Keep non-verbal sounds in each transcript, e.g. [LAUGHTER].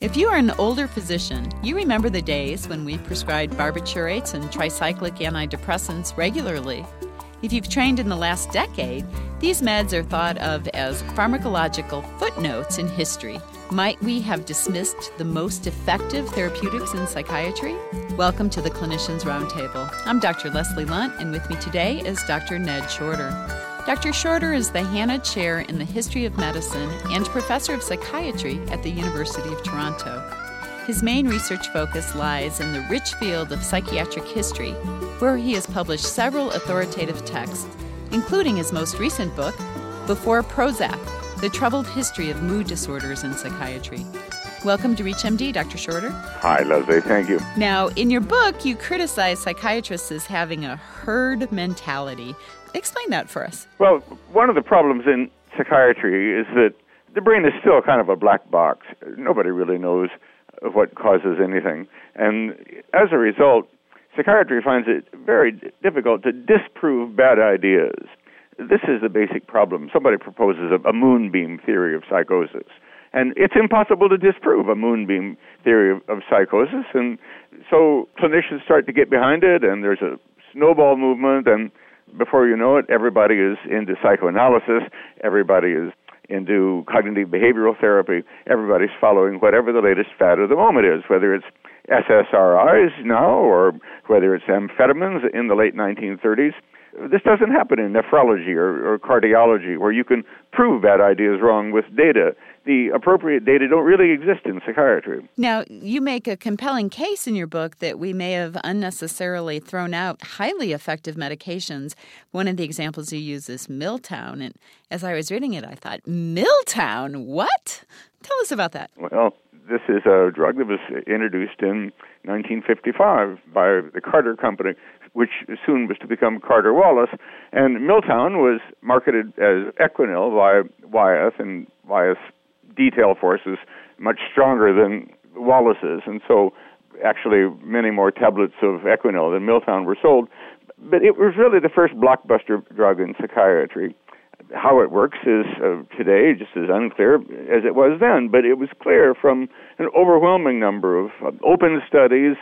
If you are an older physician, you remember the days when we prescribed barbiturates and tricyclic antidepressants regularly. If you've trained in the last decade, these meds are thought of as pharmacological footnotes in history. Might we have dismissed the most effective therapeutics in psychiatry? Welcome to the Clinicians Roundtable. I'm Dr. Leslie Lundt, and with me today is Dr. Ned Shorter. Dr. Shorter is the Hannah Chair in the History of Medicine and Professor of Psychiatry at the University of Toronto. His main research focus lies in the rich field of psychiatric history, where he has published several authoritative texts, including his most recent book, Before Prozac The Troubled History of Mood Disorders in Psychiatry. Welcome to ReachMD, Dr. Shorter. Hi, Leslie. Thank you. Now, in your book, you criticize psychiatrists as having a herd mentality. Explain that for us. Well, one of the problems in psychiatry is that the brain is still kind of a black box. Nobody really knows what causes anything. And as a result, psychiatry finds it very difficult to disprove bad ideas. This is the basic problem. Somebody proposes a, a moonbeam theory of psychosis. And it's impossible to disprove a moonbeam theory of, of psychosis. And so clinicians start to get behind it, and there's a snowball movement. And before you know it, everybody is into psychoanalysis, everybody is into cognitive behavioral therapy, everybody's following whatever the latest fad of the moment is, whether it's SSRIs now or whether it's amphetamines in the late 1930s. This doesn't happen in nephrology or, or cardiology, where you can prove bad ideas wrong with data. The appropriate data don't really exist in psychiatry. Now, you make a compelling case in your book that we may have unnecessarily thrown out highly effective medications. One of the examples you use is Miltown. And as I was reading it, I thought, Miltown? What? Tell us about that. Well, this is a drug that was introduced in 1955 by the Carter Company, which soon was to become Carter Wallace. And Miltown was marketed as Equanil by Wyeth, and Wyeth's detail force is much stronger than Wallace's, and so actually many more tablets of Equanil than Miltown were sold. But it was really the first blockbuster drug in psychiatry how it works is uh, today just as unclear as it was then, but it was clear from an overwhelming number of open studies,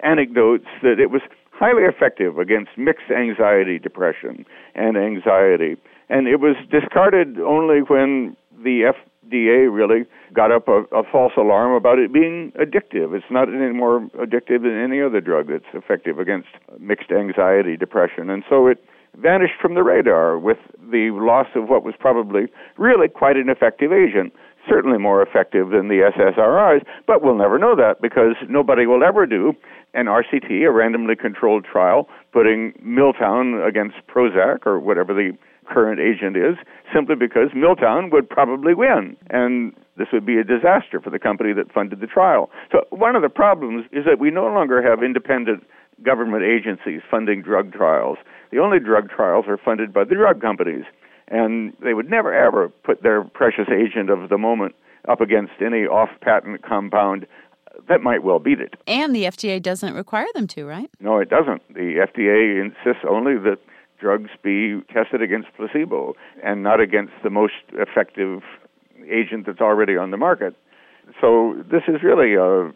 anecdotes, that it was highly effective against mixed anxiety, depression, and anxiety. And it was discarded only when the FDA really got up a, a false alarm about it being addictive. It's not any more addictive than any other drug that's effective against mixed anxiety, depression. And so it vanished from the radar with the loss of what was probably really quite an effective agent. Certainly more effective than the SSRIs, but we'll never know that because nobody will ever do an RCT, a randomly controlled trial, putting Miltown against Prozac or whatever the current agent is, simply because Miltown would probably win. And this would be a disaster for the company that funded the trial. So, one of the problems is that we no longer have independent government agencies funding drug trials. The only drug trials are funded by the drug companies, and they would never ever put their precious agent of the moment up against any off patent compound that might well beat it. And the FDA doesn't require them to, right? No, it doesn't. The FDA insists only that drugs be tested against placebo and not against the most effective agent that's already on the market. So this is really a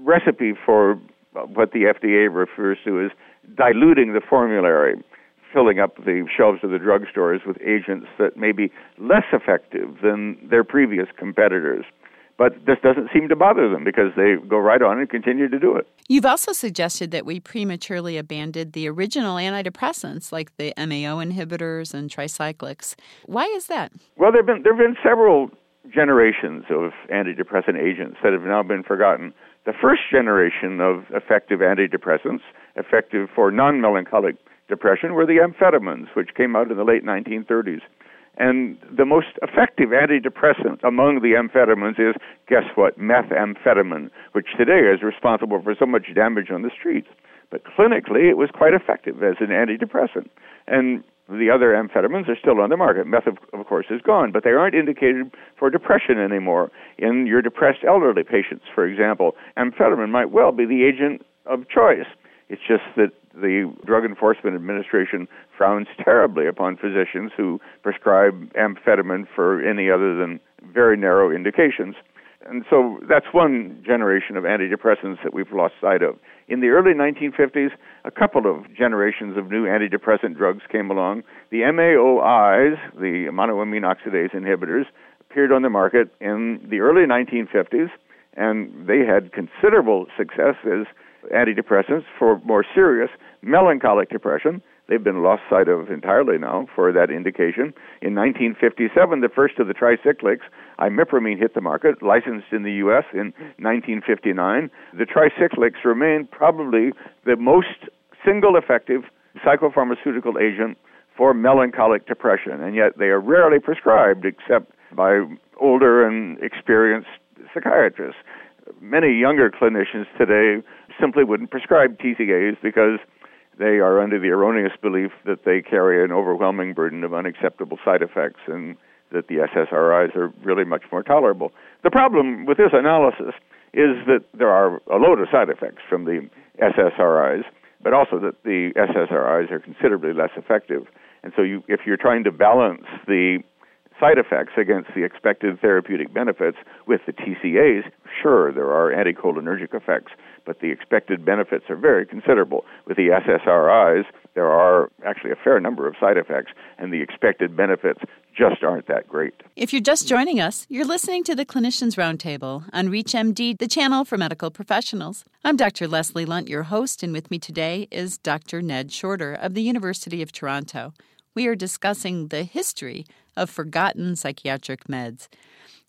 recipe for what the FDA refers to as diluting the formulary, filling up the shelves of the drugstores with agents that may be less effective than their previous competitors. But this doesn't seem to bother them because they go right on and continue to do it. You've also suggested that we prematurely abandoned the original antidepressants like the MAO inhibitors and tricyclics. Why is that? Well, there have been, there have been several generations of antidepressant agents that have now been forgotten. The first generation of effective antidepressants, effective for non melancholic depression, were the amphetamines, which came out in the late 1930s. And the most effective antidepressant among the amphetamines is, guess what, methamphetamine, which today is responsible for so much damage on the streets. But clinically, it was quite effective as an antidepressant. And the other amphetamines are still on the market. Meth, of, of course, is gone, but they aren't indicated for depression anymore. In your depressed elderly patients, for example, amphetamine might well be the agent of choice. It's just that the Drug Enforcement Administration frowns [LAUGHS] terribly upon physicians who prescribe amphetamine for any other than very narrow indications. And so that's one generation of antidepressants that we've lost sight of. In the early 1950s, a couple of generations of new antidepressant drugs came along. The MAOIs, the monoamine oxidase inhibitors, appeared on the market in the early 1950s, and they had considerable success as antidepressants for more serious melancholic depression. They've been lost sight of entirely now for that indication. In 1957, the first of the tricyclics, imipramine, hit the market, licensed in the U.S. in 1959. The tricyclics remain probably the most single effective psychopharmaceutical agent for melancholic depression, and yet they are rarely prescribed except by older and experienced psychiatrists. Many younger clinicians today simply wouldn't prescribe TCAs because they are under the erroneous belief that they carry an overwhelming burden of unacceptable side effects and that the SSRIs are really much more tolerable. The problem with this analysis is that there are a load of side effects from the SSRIs, but also that the SSRIs are considerably less effective. And so, you, if you're trying to balance the side effects against the expected therapeutic benefits with the TCAs, sure, there are anticholinergic effects, but the expected benefits are very considerable. With the SSRIs, there are actually a fair number of side effects, and the expected benefits just aren't that great. If you're just joining us, you're listening to the Clinicians Roundtable on ReachMD, the channel for medical professionals. I'm Dr. Leslie Lundt, your host, and with me today is Dr. Ned Shorter of the University of Toronto. We are discussing the history of forgotten psychiatric meds.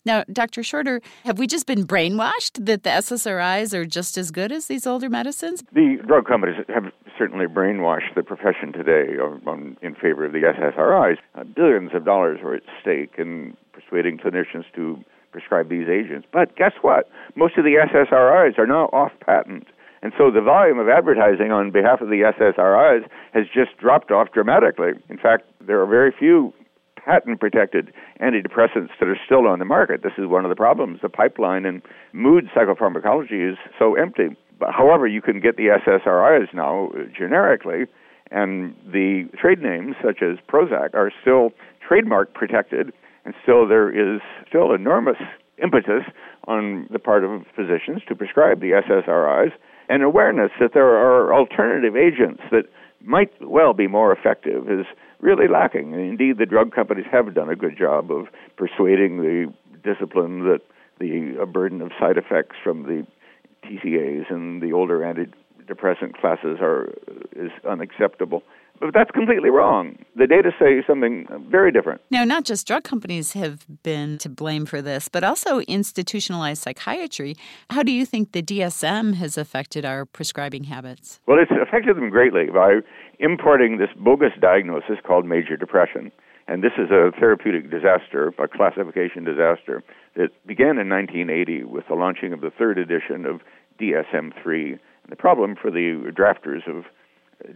Now, Dr. Shorter, have we just been brainwashed that the SSRIs are just as good as these older medicines? The drug companies have certainly brainwashed the profession today in favor of the SSRIs. Uh, billions of dollars are at stake in persuading clinicians to prescribe these agents. But guess what? Most of the SSRIs are now off patent. And so the volume of advertising on behalf of the SSRIs has just dropped off dramatically. In fact, there are very few patent protected antidepressants that are still on the market. This is one of the problems. The pipeline in mood psychopharmacology is so empty. But however, you can get the SSRIs now uh, generically, and the trade names such as Prozac are still trademark protected, and still there is still enormous impetus on the part of physicians to prescribe the SSRIs and awareness that there are alternative agents that might well be more effective is really lacking. And indeed, the drug companies have done a good job of persuading the discipline that the burden of side effects from the TCAs and the older antidepressant classes are is unacceptable. But that's completely wrong. The data say something very different. Now, not just drug companies have been to blame for this, but also institutionalized psychiatry. How do you think the DSM has affected our prescribing habits? Well, it's affected them greatly by importing this bogus diagnosis called major depression. And this is a therapeutic disaster, a classification disaster that began in 1980 with the launching of the third edition of DSM 3. And the problem for the drafters of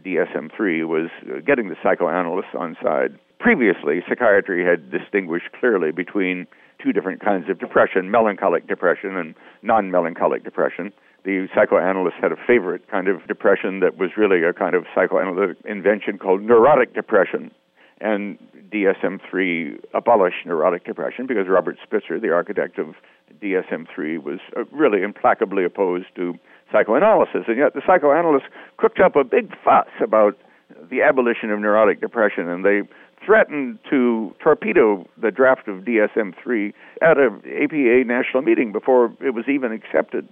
DSM 3 was getting the psychoanalysts on side. Previously, psychiatry had distinguished clearly between two different kinds of depression melancholic depression and non melancholic depression the psychoanalysts had a favorite kind of depression that was really a kind of psychoanalytic invention called neurotic depression. And DSM 3 abolished neurotic depression because Robert Spitzer, the architect of DSM 3, was uh, really implacably opposed to psychoanalysis. And yet the psychoanalysts cooked up a big fuss about the abolition of neurotic depression, and they threatened to torpedo the draft of DSM 3 at an APA national meeting before it was even accepted.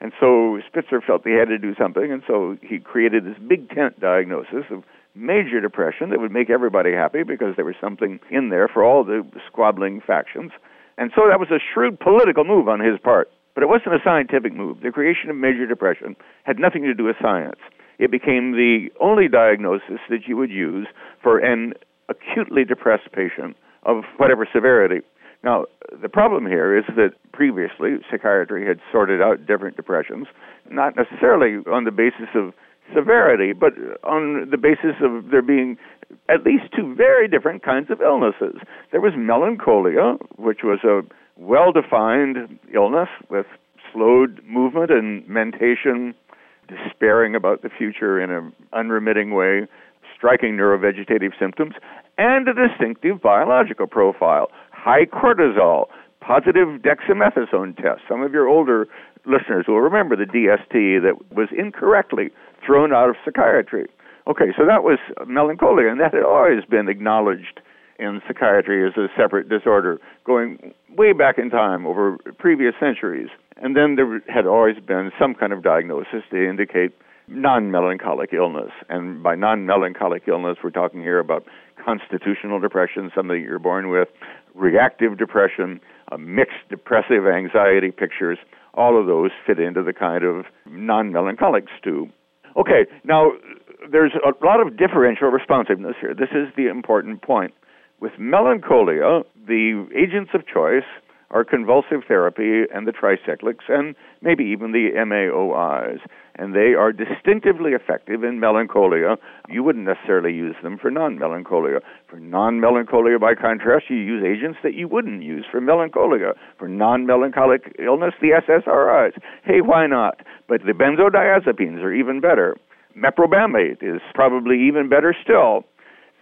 And so Spitzer felt he had to do something, and so he created this big tent diagnosis of major depression that would make everybody happy because there was something in there for all the squabbling factions. And so that was a shrewd political move on his part. But it wasn't a scientific move. The creation of major depression had nothing to do with science. It became the only diagnosis that you would use for an acutely depressed patient of whatever severity. Now, the problem here is that previously psychiatry had sorted out different depressions, not necessarily on the basis of severity, but on the basis of there being at least two very different kinds of illnesses. There was melancholia, which was a well defined illness with slowed movement and mentation, despairing about the future in an unremitting way, striking neurovegetative symptoms, and a distinctive biological profile high cortisol, positive dexamethasone test. Some of your older listeners will remember the DST that was incorrectly thrown out of psychiatry. Okay, so that was melancholia, and that had always been acknowledged in psychiatry as a separate disorder, going way back in time over previous centuries. And then there had always been some kind of diagnosis to indicate non melancholic illness. And by non melancholic illness, we're talking here about constitutional depression, something you're born with, reactive depression, a mixed depressive anxiety pictures. All of those fit into the kind of non melancholic stew. Okay, now there's a lot of differential responsiveness here. This is the important point. With melancholia, the agents of choice are convulsive therapy and the tricyclics and maybe even the MAOIs. And they are distinctively effective in melancholia. You wouldn't necessarily use them for non melancholia. For non melancholia, by contrast, you use agents that you wouldn't use for melancholia. For non melancholic illness, the SSRIs. Hey, why not? But the benzodiazepines are even better. Meprobamate is probably even better still.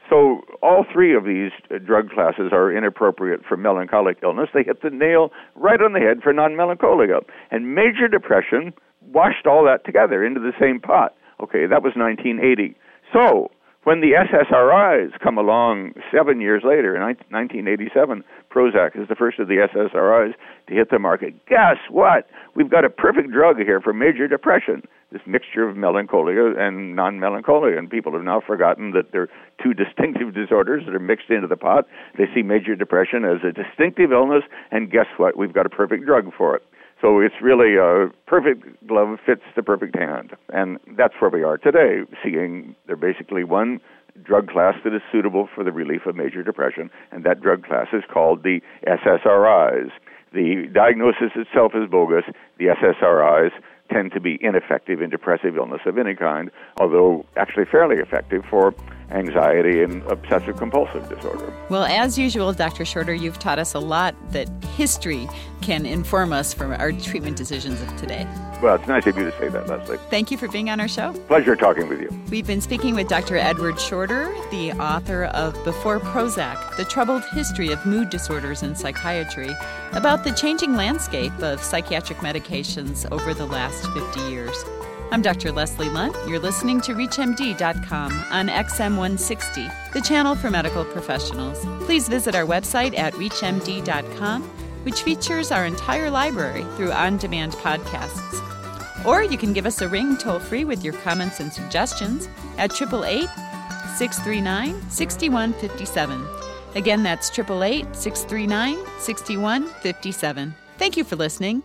So all three of these uh, drug classes are inappropriate for melancholic illness. They hit the nail right on the head for non-melancholia. And major depression washed all that together into the same pot. Okay, that was 1980. So when the SSRIs come along seven years later, in 1987, Prozac is the first of the SSRIs to hit the market. Guess what? We've got a perfect drug here for major depression this mixture of melancholia and non-melancholia, and people have now forgotten that they're two distinctive disorders that are mixed into the pot. They see major depression as a distinctive illness, and guess what? We've got a perfect drug for it. So it's really a perfect glove fits the perfect hand, and that's where we are today, seeing there basically one drug class that is suitable for the relief of major depression, and that drug class is called the SSRIs. The diagnosis itself is bogus. The SSRIs tend to be ineffective in depressive illness of any kind, although actually fairly effective for anxiety and obsessive compulsive disorder. Well, as usual, Dr. Shorter, you've taught us a lot that history can inform us from our treatment decisions of today. Well, it's nice of you to say that, Leslie. Thank you for being on our show. Pleasure talking with you. We've been speaking with Dr. Edward Shorter, the author of Before Prozac The Troubled History of Mood Disorders in Psychiatry, about the changing landscape of psychiatric medications over the last 50 years. I'm Dr. Leslie Lundt. You're listening to ReachMD.com on XM160, the channel for medical professionals. Please visit our website at ReachMD.com, which features our entire library through on demand podcasts. Or you can give us a ring toll free with your comments and suggestions at 888 639 6157. Again, that's 888 639 6157. Thank you for listening.